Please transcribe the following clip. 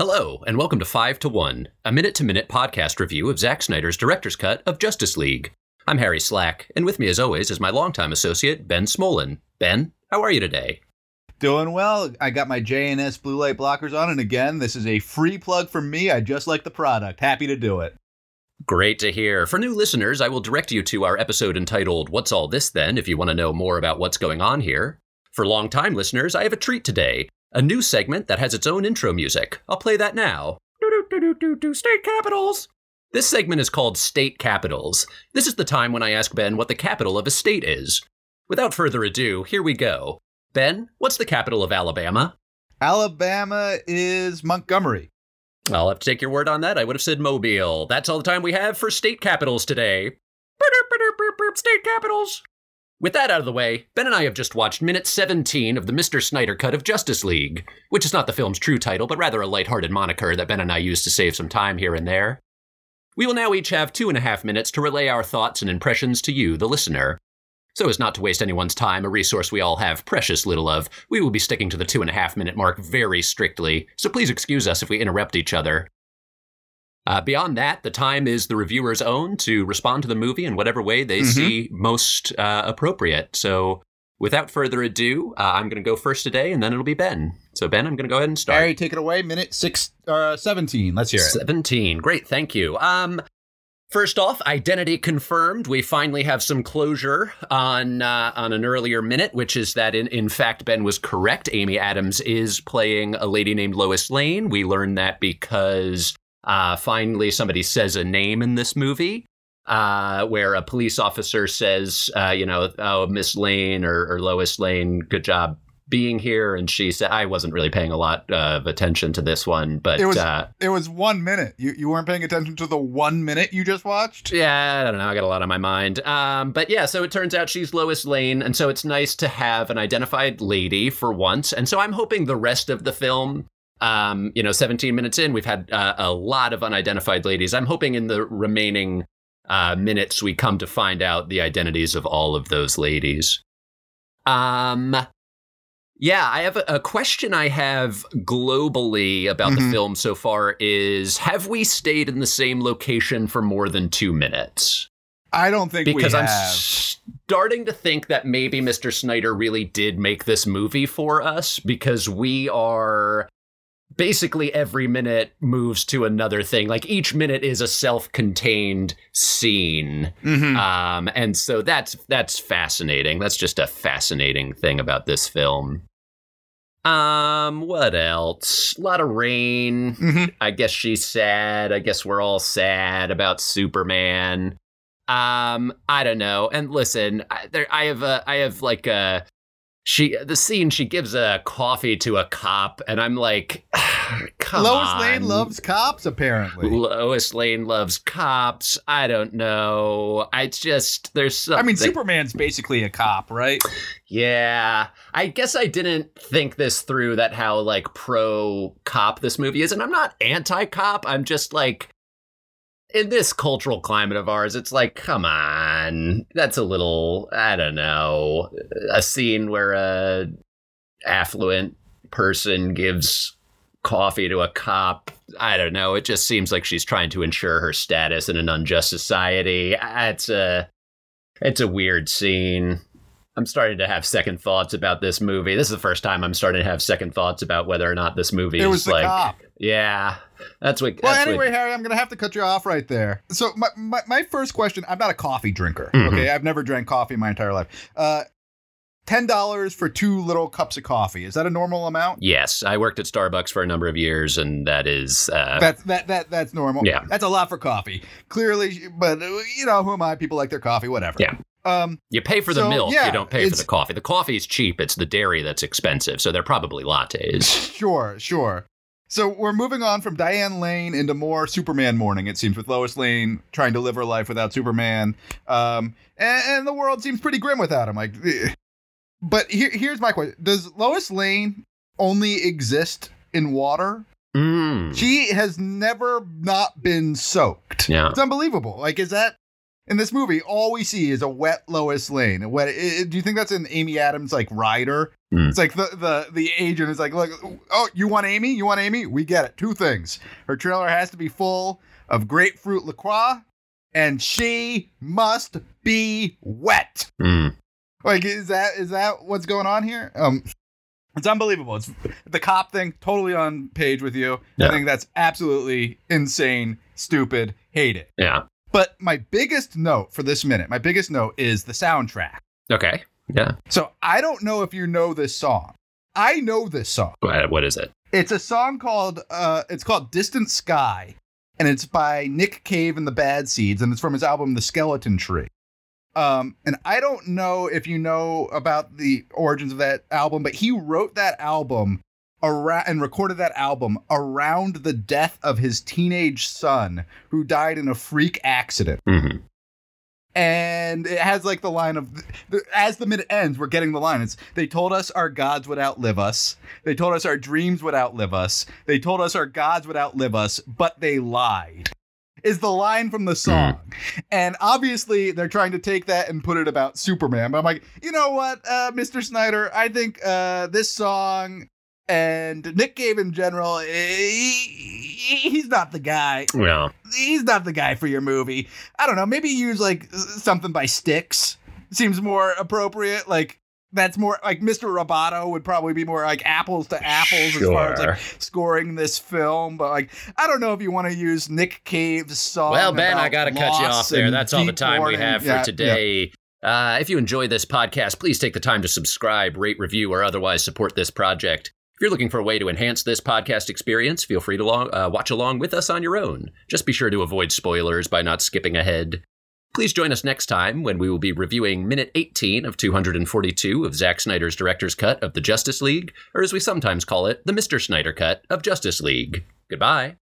Hello, and welcome to 5 to 1, a minute to minute podcast review of Zack Snyder's director's cut of Justice League. I'm Harry Slack, and with me as always is my longtime associate, Ben Smolin. Ben, how are you today? Doing well. I got my JNS blue light blockers on, and again, this is a free plug from me. I just like the product. Happy to do it. Great to hear. For new listeners, I will direct you to our episode entitled What's All This Then if you want to know more about what's going on here. For long-time listeners, I have a treat today a new segment that has its own intro music. I'll play that now. State capitals. This segment is called State Capitals. This is the time when I ask Ben what the capital of a state is. Without further ado, here we go. Ben, what's the capital of Alabama? Alabama is Montgomery. I'll have to take your word on that. I would have said Mobile. That's all the time we have for state capitals today. State capitals. With that out of the way, Ben and I have just watched minute 17 of the Mr. Snyder cut of Justice League, which is not the film's true title, but rather a lighthearted moniker that Ben and I use to save some time here and there. We will now each have two and a half minutes to relay our thoughts and impressions to you, the listener. So as not to waste anyone's time, a resource we all have precious little of, we will be sticking to the two and a half minute mark very strictly, so please excuse us if we interrupt each other. Uh, beyond that, the time is the reviewer's own to respond to the movie in whatever way they Mhm. see most uh, appropriate. So, without further ado, uh, I'm going to go first today, and then it'll be Ben. So, Ben, I'm going to go ahead and start. Harry, take it away. Minute six, uh, 17. Let's hear it. 17. Great, thank you. Um, first off, identity confirmed. We finally have some closure on uh, on an earlier minute, which is that in in fact Ben was correct. Amy Adams is playing a lady named Lois Lane. We learned that because uh, finally somebody says a name in this movie. Uh, where a police officer says, uh, you know, oh, Miss Lane or, or Lois Lane, good job being here. And she said, I wasn't really paying a lot of attention to this one, but It was- uh, It was one minute. You, you weren't paying attention to the one minute you just watched? Yeah, I don't know. I got a lot on my mind. Um, but yeah, so it turns out she's Lois Lane, and so it's nice to have an identified lady for once. And so I'm hoping the rest of the film, um, you know, 17 minutes in, we've had uh, a lot of unidentified ladies. I'm hoping in the remaining uh, minutes we come to find out the identities of all of those ladies. Um, yeah, I have a, a question I have globally about the Mhm. film so far is have we stayed in the same location for more than two minutes? I don't think Because I'm starting to think that maybe Mr. Snyder really did make this movie for us because we are basically every minute moves to another thing. Like each minute is a self-contained scene. Mhm. Um, and so that's that's fascinating. That's just a fascinating thing about this film. Um, what else? A lot of rain. Mhm. I guess she's sad. I guess we're all sad about Superman. Um, I don't know. And listen, I, there, I have a, I have like a, she, the scene she gives a coffee to a cop, and I'm like, come Lois on. Lane loves cops, apparently. Lois Lane loves cops. I don't know. I just there's something. I mean, Superman's basically a cop, right? Yeah, I guess I didn't think this through. That how like pro cop this movie is, and I'm not anti cop. I'm just like. In this cultural climate of ours, it's like, come on, that's a little, I don't know, a scene where a affluent person gives coffee to a cop. I don't know. It just seems like she's trying to ensure her status in an unjust society. It's a it's a weird scene. I'm starting to have second thoughts about this movie. This is the first time I'm starting to have second thoughts about whether or not this movie It is like cop. Yeah. That's what Well, that's what- anyway, Harry, I'm going to have to cut you off right there. So, my, my, my first question I'm not a coffee drinker. Mhm. Okay. I've never drank coffee in my entire life. Uh, $10 for two little cups of coffee. Is that a normal amount? Yes, I worked at Starbucks for a number of years and that is uh That's that that that's normal. Yeah. That's a lot for coffee. Clearly, but you know, who am I? People like their coffee, whatever. Yeah. Um, you pay for the So, milk, yeah, you don't pay for the coffee. The coffee is cheap, it's the dairy that's expensive, so they're probably lattes. sure, sure. So we're moving on from Diane Lane into more Superman mourning. It seems with Lois Lane trying to live her life without Superman, um, and, and the world seems pretty grim without him. Like, eh. but here, here's my question: Does Lois Lane only exist in water? Mm. She has never not been soaked. Yeah. It's unbelievable. Like, is that in this movie, all we see is a wet Lois Lane. A wet. i- do you think that's an Amy Adams like rider? Hmm. It's like the the the agent is like, look, oh, you want Amy? You want Amy? We get it. Two things. Her trailer has to be full of grapefruit LaCroix, and she must be wet. Mm. Like, is that is that what's going on here? Um, it's unbelievable. It's the cop thing. Totally on page with you. Yeah. I think that's absolutely insane, stupid. Hate it. Yeah. But my biggest note for this minute, my biggest note is the soundtrack. Okay. Yeah. So I don't know if you know this song. I know this song. What what is it? It's a song called uh it's called Distant Sky and it's by Nick Cave and the Bad Seeds and it's from his album The Skeleton Tree. Um and I don't know if you know about the origins of that album but he wrote that album around and recorded that album around the death of his teenage son who died in a freak accident. Hmm and it has like the line of as the minute ends we're getting the line. It's they told us our gods would outlive us. They told us our dreams would outlive us. They told us our gods would outlive us but they lied is the line from the song. And obviously they're trying to take that and put it about superman but i'm like you know what uh, mr snyder? I think uh, this song and nick cave in general eh, he, he's not the guy Well, he's not the guy for your movie. I don't know. Maybe use like something by Styx. Seems more appropriate. Like that's more like Mr. Roboto would probably be more like apples to apples as far as like scoring this film. But like I don't know if you want to use Nick Cave's song. Well, Ben, I got to cut you off there. That's all the time we have for Yeah, yeah. today. Uh, if you enjoy this podcast, please take the time to subscribe, rate, review, or otherwise support this project. If you're looking for a way to enhance this podcast experience, feel free to long, uh, watch along with us on your own. Just be sure to avoid spoilers by not skipping ahead. Please join us next time when we will be reviewing minute 18 of 242 of Zack Snyder's director's cut of the Justice League, or as we sometimes call it, the Mr. Snyder cut of Justice League. Goodbye.